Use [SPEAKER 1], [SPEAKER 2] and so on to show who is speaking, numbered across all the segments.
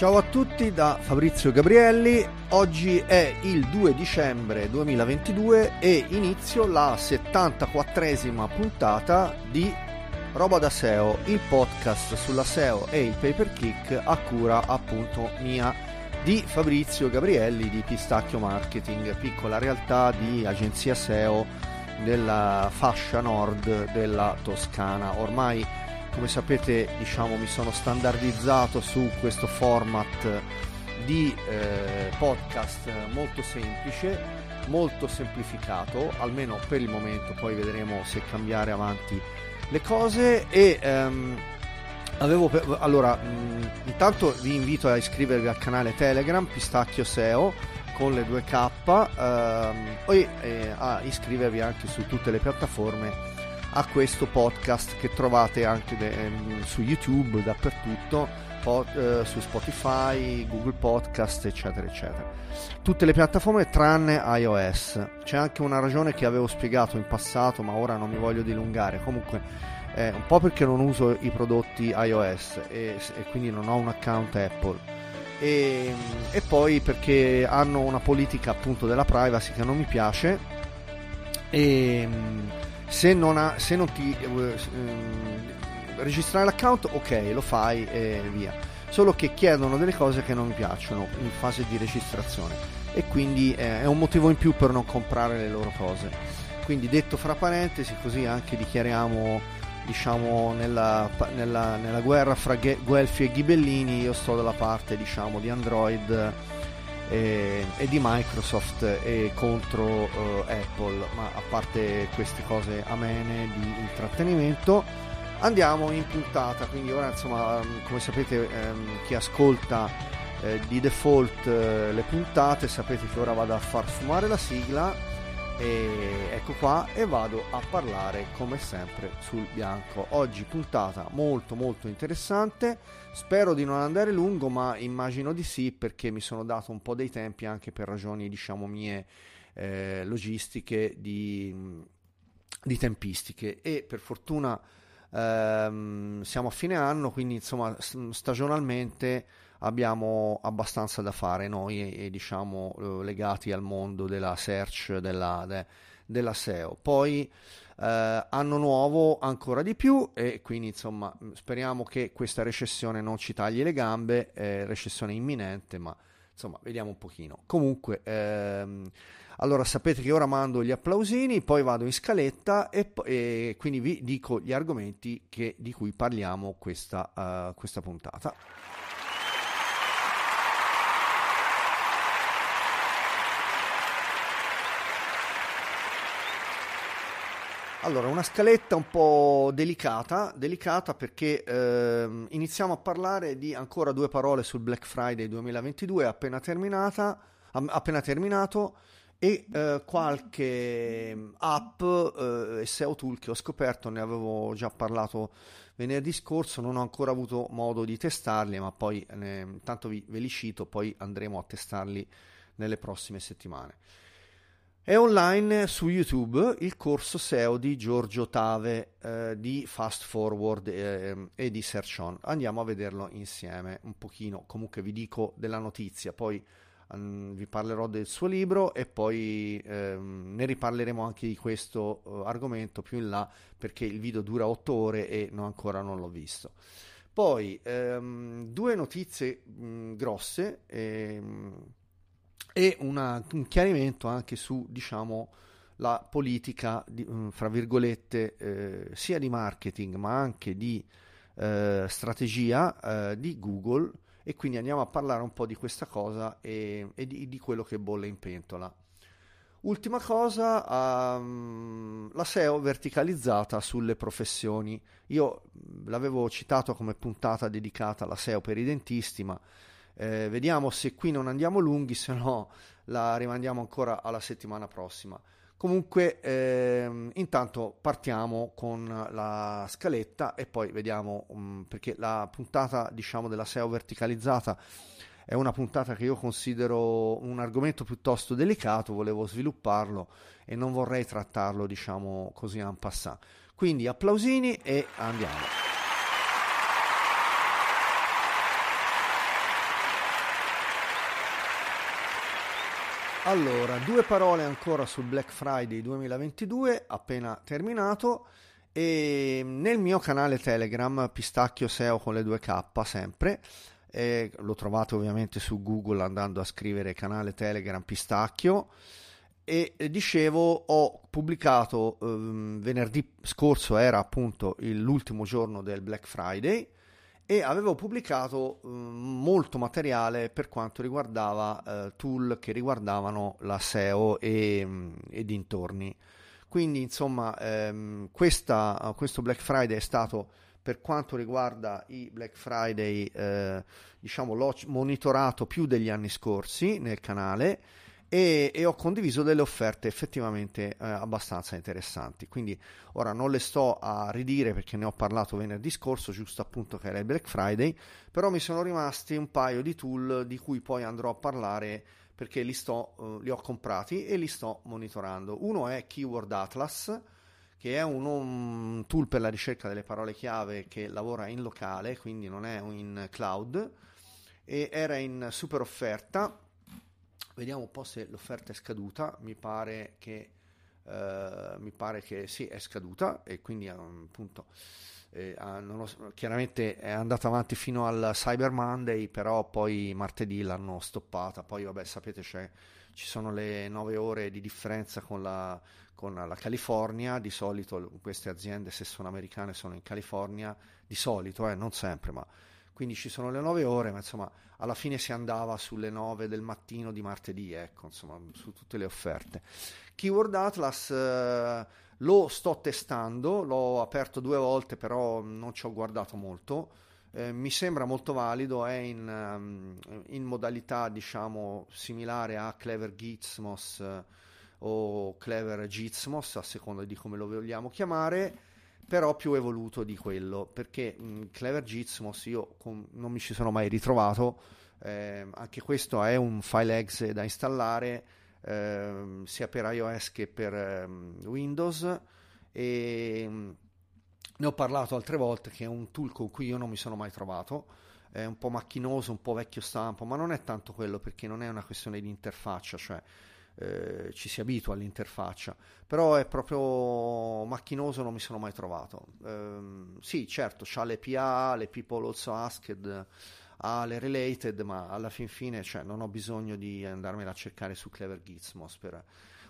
[SPEAKER 1] Ciao a tutti da Fabrizio Gabrielli, oggi è il 2 dicembre 2022 e inizio la 74esima puntata di Roba da SEO, il podcast sulla SEO e il pay per click a cura appunto mia di Fabrizio Gabrielli di Pistacchio Marketing, piccola realtà di agenzia SEO della fascia nord della Toscana. Ormai come sapete diciamo mi sono standardizzato su questo format di eh, podcast molto semplice molto semplificato. Almeno per il momento poi vedremo se cambiare avanti le cose. E ehm, avevo allora mh, intanto vi invito a iscrivervi al canale telegram pistacchio seo con le 2k ehm, e eh, a iscrivervi anche su tutte le piattaforme a questo podcast che trovate anche de, ehm, su YouTube, dappertutto, po- eh, su Spotify, Google Podcast, eccetera, eccetera. Tutte le piattaforme tranne iOS. C'è anche una ragione che avevo spiegato in passato, ma ora non mi voglio dilungare. Comunque, eh, un po' perché non uso i prodotti iOS e, e quindi non ho un account Apple. E, e, poi perché hanno una politica appunto della privacy che non mi piace e se non, ha, se non ti eh, registrare l'account ok lo fai e via. Solo che chiedono delle cose che non mi piacciono in fase di registrazione. E quindi eh, è un motivo in più per non comprare le loro cose. Quindi detto fra parentesi così anche dichiariamo diciamo nella, nella, nella guerra fra Guelfi e Ghibellini io sto dalla parte diciamo di Android e, e di Microsoft e contro uh, Apple, ma a parte queste cose amene di intrattenimento, andiamo in puntata. Quindi ora, insomma, come sapete, ehm, chi ascolta eh, di default eh, le puntate, sapete che ora vado a far fumare la sigla e ecco qua e vado a parlare come sempre sul bianco. Oggi puntata molto molto interessante. Spero di non andare lungo, ma immagino di sì perché mi sono dato un po' dei tempi anche per ragioni diciamo mie eh, logistiche di, di, tempistiche e per fortuna ehm, siamo a fine anno, quindi insomma stagionalmente abbiamo abbastanza da fare noi e, diciamo eh, legati al mondo della search della, de, della SEO poi eh, anno nuovo ancora di più e quindi insomma speriamo che questa recessione non ci tagli le gambe eh, recessione imminente ma insomma vediamo un pochino. Comunque ehm, allora sapete che ora mando gli applausini poi vado in scaletta e, e quindi vi dico gli argomenti che, di cui parliamo questa, uh, questa puntata Allora, una scaletta un po' delicata, delicata perché ehm, iniziamo a parlare di ancora due parole sul Black Friday 2022 appena, appena terminato e eh, qualche app eh, SEO tool che ho scoperto, ne avevo già parlato venerdì scorso, non ho ancora avuto modo di testarli, ma poi eh, intanto vi, ve li cito, poi andremo a testarli nelle prossime settimane. È online su YouTube il corso SEO di Giorgio Tave eh, di Fast Forward eh, e di Search On. Andiamo a vederlo insieme un pochino. Comunque vi dico della notizia, poi um, vi parlerò del suo libro e poi um, ne riparleremo anche di questo uh, argomento più in là perché il video dura 8 ore e no, ancora non l'ho visto. Poi um, due notizie mh, grosse. Ehm, e una, un chiarimento anche su, diciamo, la politica, di, mm, fra virgolette, eh, sia di marketing ma anche di eh, strategia eh, di Google e quindi andiamo a parlare un po' di questa cosa e, e di, di, quello che bolle in pentola. Ultima cosa, um, la SEO verticalizzata sulle professioni. Io l'avevo citato come puntata dedicata alla SEO per i dentisti, ma eh, vediamo se qui non andiamo lunghi, se no la rimandiamo ancora alla settimana prossima. Comunque, ehm, intanto partiamo con la scaletta e poi vediamo, um, perché la puntata, diciamo, della SEO verticalizzata è una puntata che io considero un argomento piuttosto delicato, volevo svilupparlo e non vorrei trattarlo, diciamo, così en passant. Quindi applausini e andiamo. Allora, due parole ancora sul Black Friday 2022, appena terminato. E nel mio canale Telegram, Pistacchio SEO con le due K, sempre, eh, lo trovate ovviamente su Google andando a scrivere canale Telegram Pistacchio. E dicevo, ho pubblicato eh, venerdì scorso, era appunto l'ultimo giorno del Black Friday e avevo pubblicato eh, molto materiale per quanto riguardava eh, tool che riguardavano la SEO e, mm, e dintorni. Quindi insomma ehm, questa, questo Black Friday è stato per quanto riguarda i Black Friday, eh, diciamo l'ho monitorato più degli anni scorsi nel canale e, e ho condiviso delle offerte effettivamente eh, abbastanza interessanti. Quindi ora non le sto a ridire perché ne ho parlato venerdì scorso, giusto appunto che era il Black Friday, però mi sono rimasti un paio di tool di cui poi andrò a parlare perché li, sto, uh, li ho comprati e li sto monitorando. Uno è Keyword Atlas che è un, un, tool per la ricerca delle parole chiave che lavora in locale, quindi non è in cloud, e era in super offerta Vediamo un po' se l'offerta è scaduta, mi pare che, eh, mi pare che sì, è scaduta e quindi appunto eh, ho, chiaramente è andata avanti fino al Cyber Monday, però poi martedì l'hanno stoppata, poi vabbè sapete ci sono le 9 ore di differenza con la, con la California, di solito queste aziende se sono americane sono in California, di solito, eh, non sempre, ma quindi ci sono le 9 ore, ma insomma alla fine si andava sulle 9 del mattino di martedì, ecco, insomma, su tutte le offerte. Keyword Atlas eh, lo sto testando, l'ho aperto due volte, però non ci ho guardato molto. Eh, mi sembra molto valido, è in, um, in modalità diciamo similare a Clever Gizmos eh, o Clever Gizmos, a seconda di come lo vogliamo chiamare però più evoluto di quello, perché mh, Clever Gizmos io con, non mi ci sono mai ritrovato, eh, anche questo è un file exe da installare eh, sia per iOS che per eh, Windows e mh, ne ho parlato altre volte che è un tool con cui io non mi sono mai trovato, è un po' macchinoso, un po' vecchio stampo, ma non è tanto quello perché non è una questione di interfaccia, cioè eh, ci si abitua all'interfaccia, però è proprio macchinoso, non mi sono mai trovato. Eh, sì, certo, c'ha le PA, le People Also Asked, ha le related, ma alla fin fine cioè, non ho bisogno di andarmela a cercare su Clever Gizmos per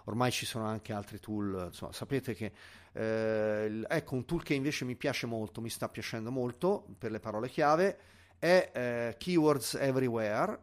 [SPEAKER 1] ormai ci sono anche altri tool, insomma, sapete che eh, ecco un tool che invece mi piace molto, mi sta piacendo molto per le parole chiave è eh, Keywords Everywhere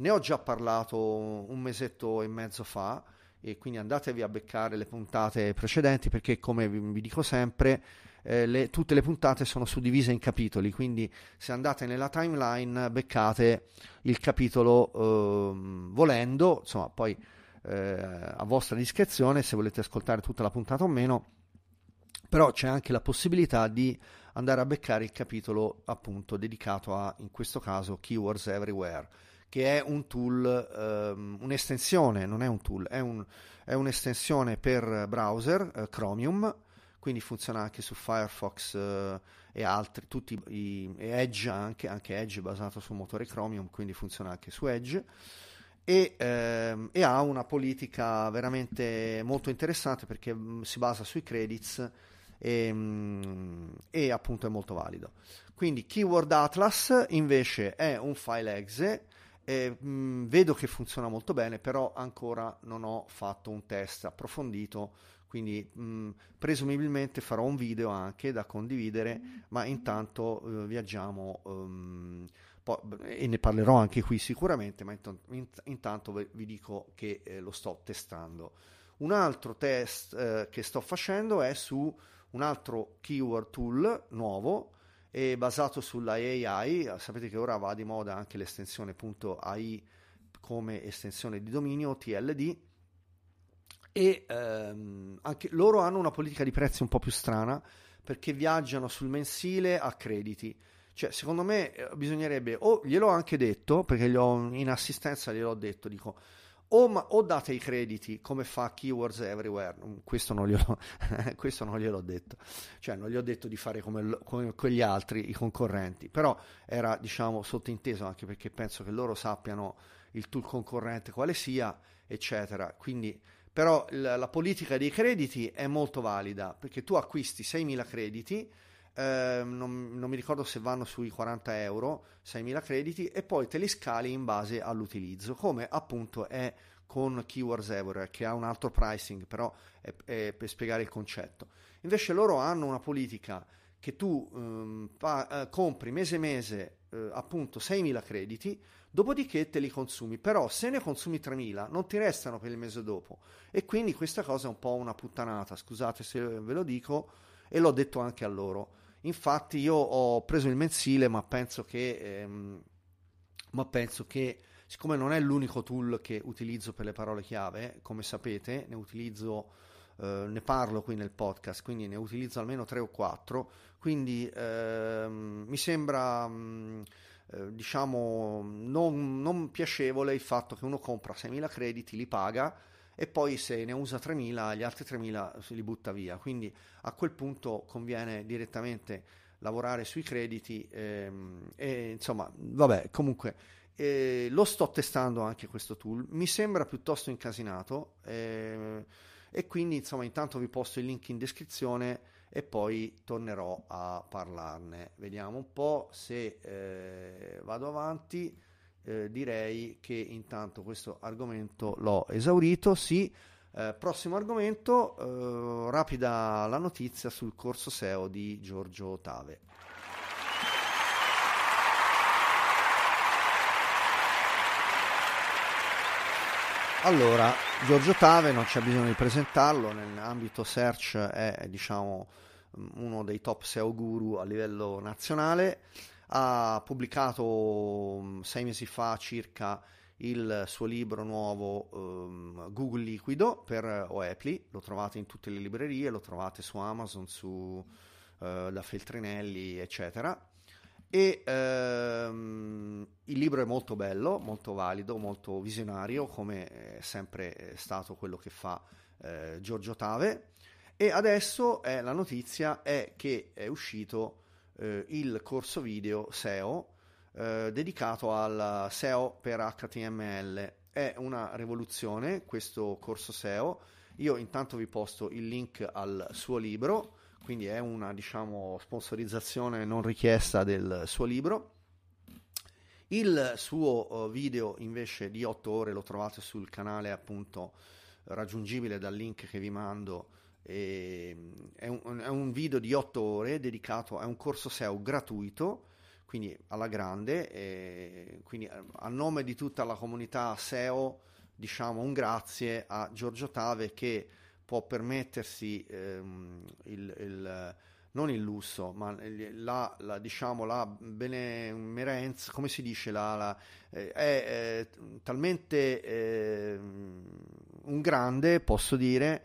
[SPEAKER 1] ne ho già parlato un mesetto e mezzo fa e quindi andatevi a beccare le puntate precedenti perché come vi dico sempre eh, le, tutte le puntate sono suddivise in capitoli quindi se andate nella timeline beccate il capitolo eh, volendo insomma poi eh, a vostra discrezione se volete ascoltare tutta la puntata o meno però c'è anche la possibilità di andare a beccare il capitolo appunto dedicato a in questo caso keywords everywhere che è un tool, um, un'estensione, non è un tool, è, un, è un'estensione per browser, uh, Chromium, quindi funziona anche su Firefox uh, e altri, tutti i, e Edge anche, anche Edge è basato sul motore Chromium, quindi funziona anche su Edge. E, ehm, e, ha una politica veramente molto interessante perché mm, si basa sui credits e, mm, e, appunto è molto valido. Quindi Keyword Atlas invece è un file exe eh, mh, vedo che funziona molto bene, però ancora non ho fatto un test approfondito, quindi mh, presumibilmente farò un video anche da condividere, ma intanto eh, viaggiamo um, po- e ne parlerò anche qui sicuramente, ma intanto, intanto vi dico che eh, lo sto testando. Un altro test eh, che sto facendo è su un altro keyword tool nuovo è basato sulla AI, sapete che ora va di moda anche l'estensione .ai come estensione di dominio TLD e ehm, anche loro hanno una politica di prezzi un po' più strana perché viaggiano sul mensile a crediti. Cioè, secondo me eh, bisognerebbe, o gliel'ho anche detto, perché ho, in assistenza gliel'ho detto, dico, o, ma, o, date i crediti come fa Keywords Everywhere, mm, questo non, glielo, questo non gliel'ho detto, cioè non gli ho detto di fare come, come quegli altri, i concorrenti, però era diciamo sottinteso anche perché penso che loro sappiano il tool concorrente quale sia, eccetera. Quindi, però la, la politica dei crediti è molto valida perché tu acquisti 6.000 crediti, eh, non, non, mi ricordo se vanno sui 40 euro, 6.000 crediti, e poi te li scali in base all'utilizzo, come appunto è con Keywords Everywhere, che ha un altro pricing, però è, è per spiegare il concetto. Invece loro hanno una politica che tu um, pa- uh, compri mese mese uh, appunto 6.000 crediti, dopodiché te li consumi, però se ne consumi 3.000 non ti restano per il mese dopo. E quindi questa cosa è un po' una puttanata, scusate se ve lo dico e l'ho detto anche a loro. Infatti io ho preso il mensile ma penso che, ehm, ma penso che siccome non è l'unico tool che utilizzo per le parole chiave, come sapete ne utilizzo eh, ne parlo qui nel podcast, quindi ne utilizzo almeno 3 o 4, quindi ehm, mi sembra mh, eh, diciamo non, non, piacevole il fatto che uno compra 6.000 crediti, li paga e poi se ne usa 3.000 gli altri 3.000 se li butta via, quindi a quel punto conviene direttamente lavorare sui crediti ehm, e insomma vabbè comunque eh, lo sto testando anche questo tool mi sembra piuttosto incasinato eh, e quindi insomma intanto vi posto il link in descrizione e poi tornerò a parlarne. Vediamo un po' se eh, vado avanti. Eh, direi che intanto questo argomento l'ho esaurito. Sì, eh, prossimo argomento, eh, rapida la notizia sul corso SEO di Giorgio Tave. Allora, Giorgio Tave, non c'è bisogno di presentarlo, nell'ambito search è diciamo uno dei top SEO guru a livello nazionale, ha pubblicato mm, sei mesi fa circa il suo libro nuovo um, Google Liquido per Oepli, lo trovate in tutte le librerie, lo trovate su Amazon, su, uh, da Feltrinelli, eccetera e ehm, il libro è molto bello, molto valido, molto visionario, come è sempre stato quello che fa eh, Giorgio Tave. E adesso è, la notizia è che è uscito eh, il corso video SEO eh, dedicato al SEO per HTML. È una rivoluzione questo corso SEO. Io intanto vi posto il link al suo libro quindi è una diciamo, sponsorizzazione non richiesta del suo libro. Il suo eh, video invece di 8 ore lo trovate sul canale appunto raggiungibile dal link che vi mando. è, un, video di 8 ore dedicato a un corso SEO gratuito quindi alla grande, e quindi eh, a nome di tutta la comunità SEO diciamo un grazie a Giorgio Tave che può permettersi ehm, il, il, non il lusso, ma la, la, diciamo, la benemerenza, come si dice, la, la, eh, è, è, talmente eh, un grande, posso dire,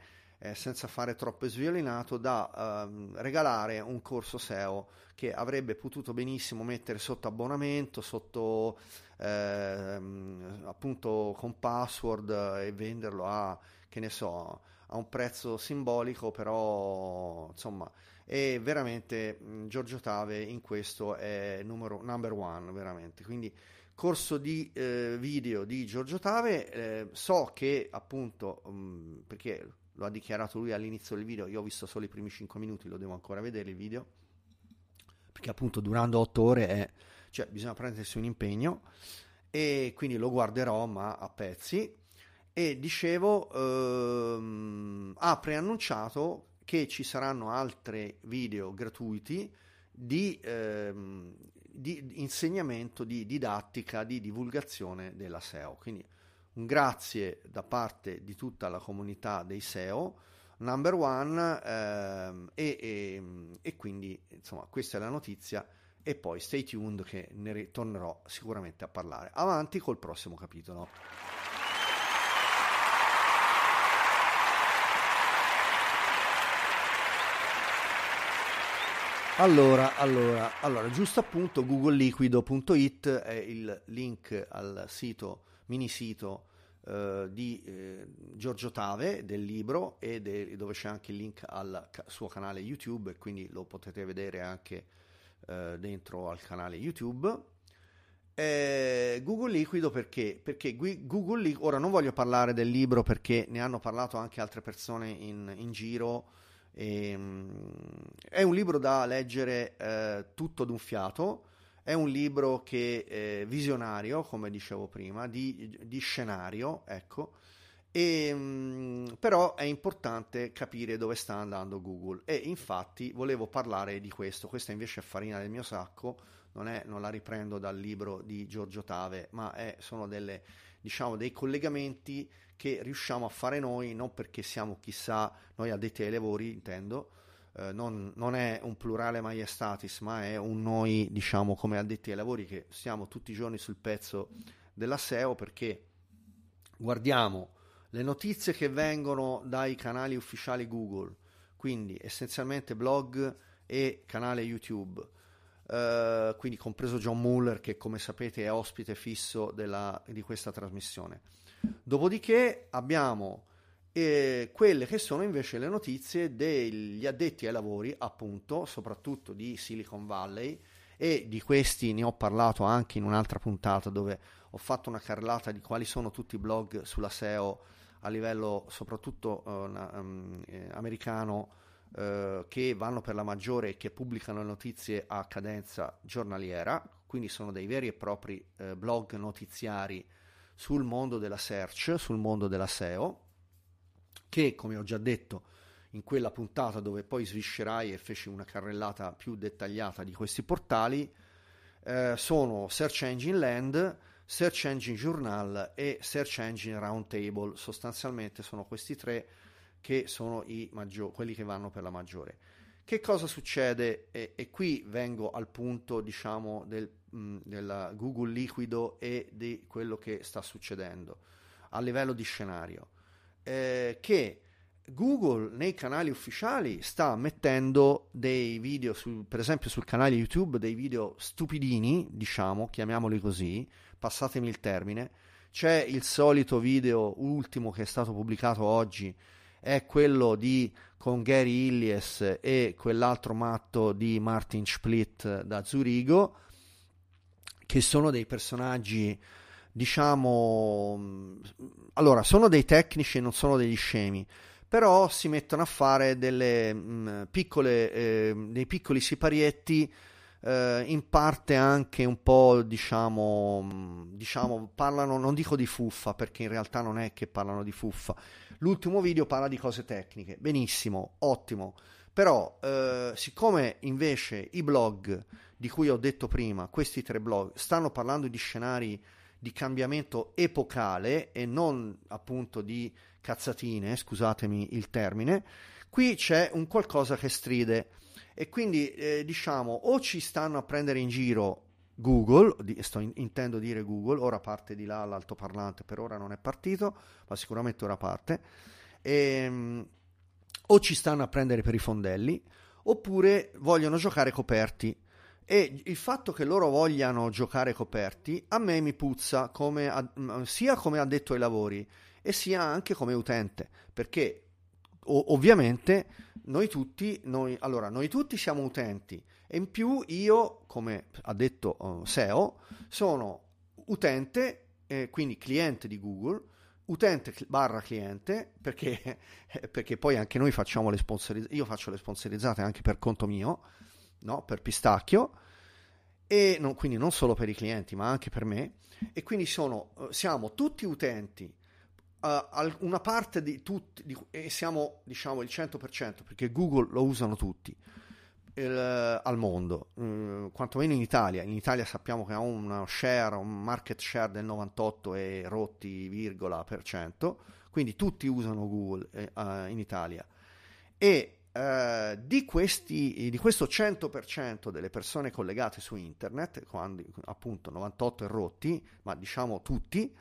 [SPEAKER 1] eh, senza fare troppo sviolinato, da ehm, regalare un corso SEO che avrebbe potuto benissimo mettere sotto abbonamento, sotto ehm, appunto con password e venderlo a, che ne so, a un prezzo simbolico, però insomma è veramente Giorgio Tave in questo è numero number one veramente. Quindi corso di eh, video di Giorgio Tave, eh, so che appunto mh, perché lo ha dichiarato lui all'inizio del video, io ho visto solo i primi 5 minuti, lo devo ancora vedere il video, perché appunto durando 8 ore è, cioè bisogna prendersi un impegno. E quindi lo guarderò ma a pezzi. E dicevo ehm, ha preannunciato che ci saranno altri video gratuiti di, ehm, di, insegnamento, di didattica, di divulgazione della SEO. Quindi un grazie da parte di tutta la comunità dei SEO, number one, ehm, e, e, e, quindi insomma questa è la notizia e poi stay tuned che ne ritornerò sicuramente a parlare. Avanti col prossimo capitolo. Allora, allora, allora, giusto appunto googleliquido.it è il link al sito, mini sito eh, di eh, Giorgio Tave del libro e de, dove c'è anche il link al ca- suo canale YouTube e quindi lo potete vedere anche eh, dentro al canale YouTube. Eh, Google Liquido perché? Perché Google Liquido, ora non voglio parlare del libro perché ne hanno parlato anche altre persone in, in giro. E, um, è un libro da leggere eh, tutto d'un fiato, è un libro che è visionario, come dicevo prima, di, di scenario, ecco, e, um, però è importante capire dove sta andando Google. E infatti volevo parlare di questo, questa invece è farina del mio sacco. Non, è, non la riprendo dal libro di Giorgio Tave, ma è, sono delle, diciamo, dei collegamenti che riusciamo a fare noi, non perché siamo chissà, noi addetti ai lavori intendo, eh, non, non, è un plurale maiestatis, ma è un noi, diciamo, come addetti ai lavori che stiamo tutti i giorni sul pezzo della SEO perché guardiamo le notizie che vengono dai canali ufficiali Google, quindi essenzialmente blog e canale YouTube Uh, quindi compreso John Muller che come sapete è ospite fisso della, di questa trasmissione. Dopodiché abbiamo eh, quelle che sono invece le notizie degli addetti ai lavori, appunto, soprattutto di Silicon Valley. E di questi ne ho parlato anche in un'altra puntata dove ho fatto una carrellata di quali sono tutti i blog sulla SEO a livello soprattutto uh, um, eh, americano eh, che vanno per la maggiore e che pubblicano notizie a cadenza giornaliera, quindi sono dei veri e propri eh, blog notiziari sul mondo della search, sul mondo della SEO, che come ho già detto in quella puntata dove poi sviscerai e feci una carrellata più dettagliata di questi portali, eh, sono Search Engine Land, Search Engine Journal e Search Engine Roundtable, sostanzialmente sono questi tre che sono i maggiori, quelli che vanno per la maggiore. Che cosa succede? E, e qui vengo al punto, diciamo, del, mh, del Google liquido e di quello che sta succedendo a livello di scenario. Eh, che Google nei canali ufficiali sta mettendo dei video, sul, per esempio sul canale YouTube, dei video stupidini, diciamo, chiamiamoli così, passatemi il termine. C'è il solito video ultimo che è stato pubblicato oggi è quello di con Gary Illies e quell'altro matto di Martin Split da Zurigo, che sono dei personaggi, diciamo, allora, sono dei tecnici e non sono degli scemi, però si mettono a fare delle mh, mm, piccole, eh, dei piccoli siparietti eh, in parte anche un po' diciamo, diciamo parlano non dico di fuffa perché in realtà non è che parlano di fuffa. L'ultimo video parla di cose tecniche. Benissimo ottimo. Però eh, siccome invece i blog di cui ho detto prima questi tre blog stanno parlando di scenari di cambiamento epocale e non appunto di cazzatine scusatemi il termine qui c'è un qualcosa che stride e quindi eh, diciamo o ci stanno a prendere in giro Google, di, sto in, intendo dire Google, ora parte di là l'altoparlante, per ora non è partito, ma sicuramente ora parte, e, ehm, o ci stanno a prendere per i fondelli, oppure vogliono giocare coperti. E il fatto che loro vogliano giocare coperti a me mi puzza come, sia come addetto ai lavori e sia anche come utente, perché o- ovviamente noi tutti, noi, allora, noi tutti siamo utenti e in più io, come ha detto uh, SEO, sono utente, eh, quindi cliente di Google, utente barra cliente, perché, perché poi anche noi facciamo le sponsorizzate, io faccio le sponsorizzate anche per conto mio, no? per Pistacchio, e non, quindi non solo per i clienti ma anche per me, e quindi sono, uh, siamo tutti utenti uh, una parte di tutti, di, e siamo diciamo il 100% perché Google lo usano tutti il, al mondo, uh, quantomeno in Italia. In Italia sappiamo che ha uno share, un market share del 98 e rotti virgola per cento, quindi tutti usano Google eh, uh, in Italia. E Uh, di, questi, di, questo 100% delle persone collegate su internet, quando, appunto 98 e rotti, ma diciamo tutti,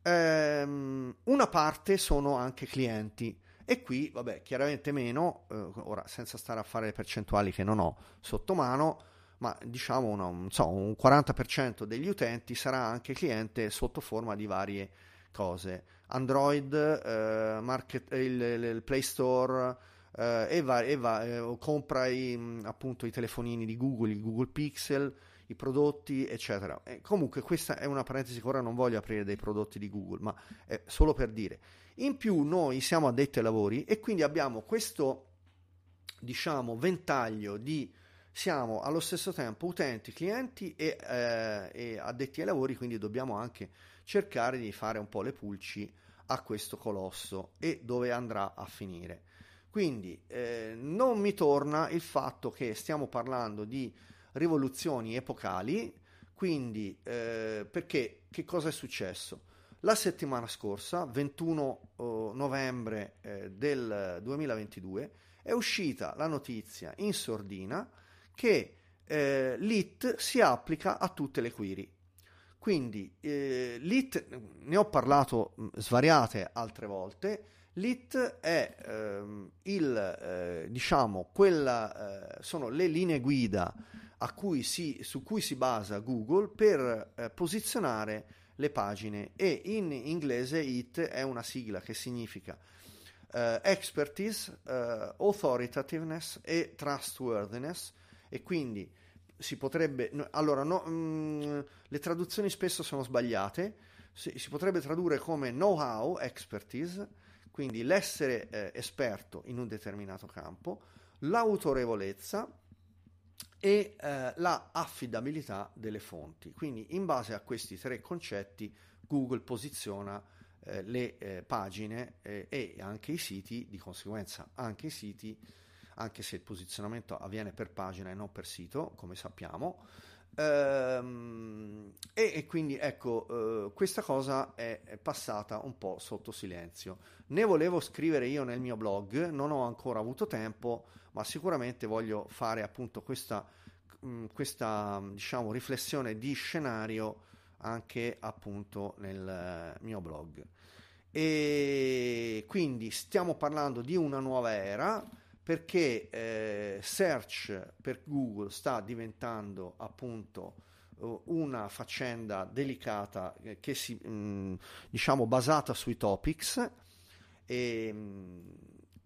[SPEAKER 1] ehm, una parte sono anche clienti e qui, vabbè, chiaramente meno, eh, ora senza stare a fare le percentuali che non ho sotto mano, ma diciamo una, un, so, un 40% degli utenti sarà anche cliente sotto forma di varie cose. Android, eh, market, il, il, Play Store, eh, e, va, e va, eh, compra i, appunto i telefonini di Google, il Google Pixel, i prodotti, eccetera. E comunque questa è una parentesi che ora non voglio aprire dei prodotti di Google, ma è solo per dire. In più noi siamo addetti ai lavori e quindi abbiamo questo, diciamo, ventaglio di siamo allo stesso tempo utenti, clienti e, eh, e, addetti ai lavori, quindi dobbiamo anche cercare di fare un po' le pulci a questo colosso e dove andrà a finire. Quindi eh, non mi torna il fatto che stiamo parlando di rivoluzioni epocali, quindi eh, perché che cosa è successo? La settimana scorsa, 21 novembre eh, del 2022, è uscita la notizia in sordina che eh, l'IT si applica a tutte le query. Quindi eh, l'IT, ne ho parlato svariate altre volte, l'IT è ehm, il, eh, diciamo, quella, eh, sono le linee guida cui si, su cui si basa Google per eh, posizionare le pagine. E in inglese IT è una sigla che significa eh, expertise, authoritativeness e trustworthiness. E quindi si potrebbe allora no, mh, mm, le traduzioni spesso sono sbagliate. Si, si potrebbe tradurre come know-how expertise quindi l'essere eh, esperto in un determinato campo l'autorevolezza e eh, la affidabilità delle fonti quindi in base a questi tre concetti Google posiziona eh, le eh, pagine eh, e anche i siti di conseguenza anche i siti anche se il posizionamento avviene per pagina e non per sito, come sappiamo. Ehm, e, e, quindi ecco, eh, questa cosa è, è, passata un po' sotto silenzio. Ne volevo scrivere io nel mio blog, non ho ancora avuto tempo, ma sicuramente voglio fare appunto questa, mh, mm, questa diciamo, riflessione di scenario anche appunto nel mio blog. E quindi stiamo parlando di una nuova era perché eh, search per Google sta diventando appunto eh, una faccenda delicata eh, che si mh, diciamo basata sui topics e,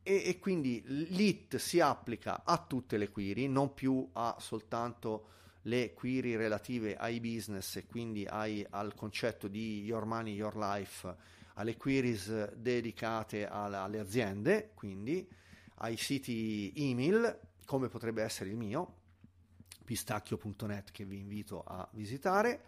[SPEAKER 1] e, e, quindi l'IT si applica a tutte le query, non più a soltanto le query relative ai business e quindi ai, al concetto di your money, your life, alle queries dedicate alla, alle aziende, quindi ai siti email, come potrebbe essere il mio, pistacchio.net che vi invito a visitare.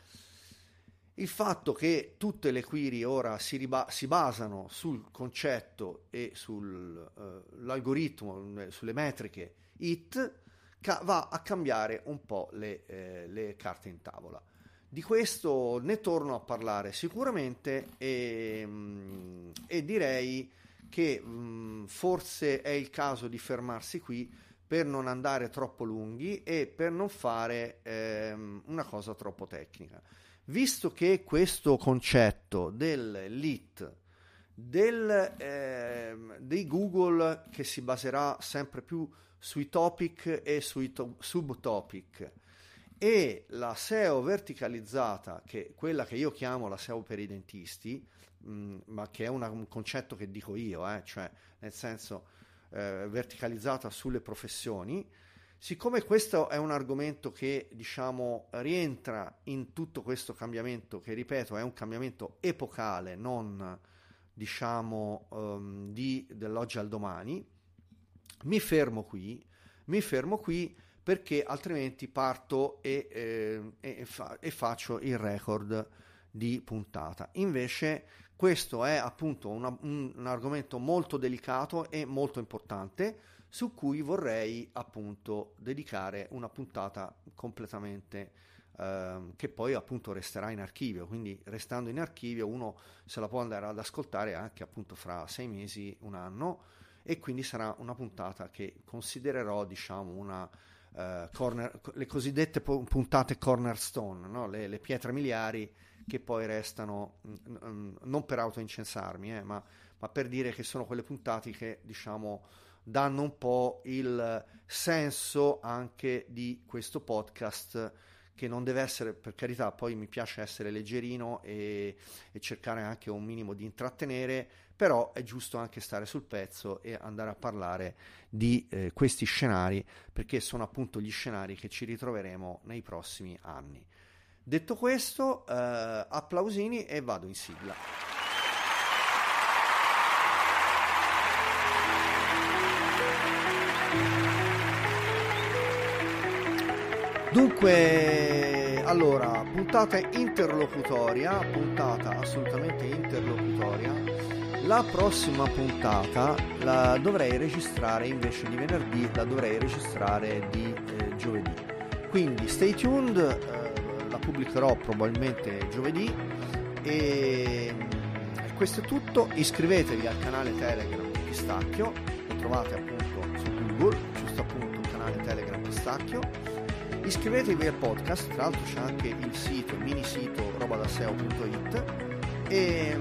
[SPEAKER 1] Il fatto che tutte le query ora si, riba- si basano sul concetto e sull'algoritmo, uh, sulle metriche IT, ca- va a cambiare un po' le, eh, le carte in tavola. Di questo ne torno a parlare sicuramente e, mm, e direi che mh, forse è il caso di fermarsi qui per non andare troppo lunghi e per non fare ehm, una cosa troppo tecnica. Visto che questo concetto del LIT, del, ehm, dei Google che si baserà sempre più sui topic e sui to- subtopic, e la SEO verticalizzata, che è quella che io chiamo la SEO per i dentisti, mm, ma che è una, un concetto che dico io, eh, cioè nel senso eh, verticalizzata sulle professioni, siccome questo è un argomento che diciamo rientra in tutto questo cambiamento, che ripeto è un cambiamento epocale, non diciamo um, di, dell'oggi al domani, mi fermo qui, mi fermo qui perché altrimenti parto e, eh, e, fa, e faccio il record di puntata. Invece questo è appunto una, un, un, argomento molto delicato e molto importante su cui vorrei appunto dedicare una puntata completamente eh, che poi appunto resterà in archivio, quindi restando in archivio uno se la può andare ad ascoltare anche appunto fra sei mesi, un anno e quindi sarà una puntata che considererò diciamo una uh, corner, le cosiddette puntate cornerstone, no? le, le, pietre miliari che poi restano, mm, mm, non per autoincensarmi, eh, ma, ma, per dire che sono quelle puntate che diciamo danno un po' il senso anche di questo podcast che non deve essere, per carità, poi mi piace essere leggerino e, e, cercare anche un minimo di intrattenere, però è giusto anche stare sul pezzo e andare a parlare di eh, questi scenari perché sono appunto gli scenari che ci ritroveremo nei prossimi anni. Detto questo, eh, applausini e vado in sigla. Dunque, allora, puntata interlocutoria, puntata assolutamente interlocutoria. La prossima puntata la dovrei registrare invece di venerdì, la dovrei registrare di eh, giovedì. Quindi stay tuned, eh, pubblicherò probabilmente giovedì e mm, questo è tutto. Iscrivetevi al canale Telegram Pistacchio, lo trovate appunto su Google, giusto appunto canale Telegram Pistacchio Iscrivetevi al podcast, tra l'altro c'è anche il sito, il mini sito robadaseo.it e,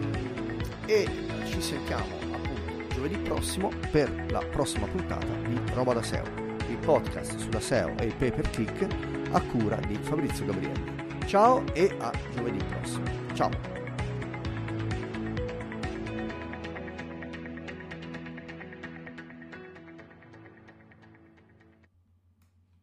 [SPEAKER 1] e ci sentiamo appunto giovedì prossimo per la prossima puntata di Roba da SEO, il podcast sulla SEO e il pay per click a cura di Fabrizio Gabrielli. Ciao e a giovedì prossimo. Ciao!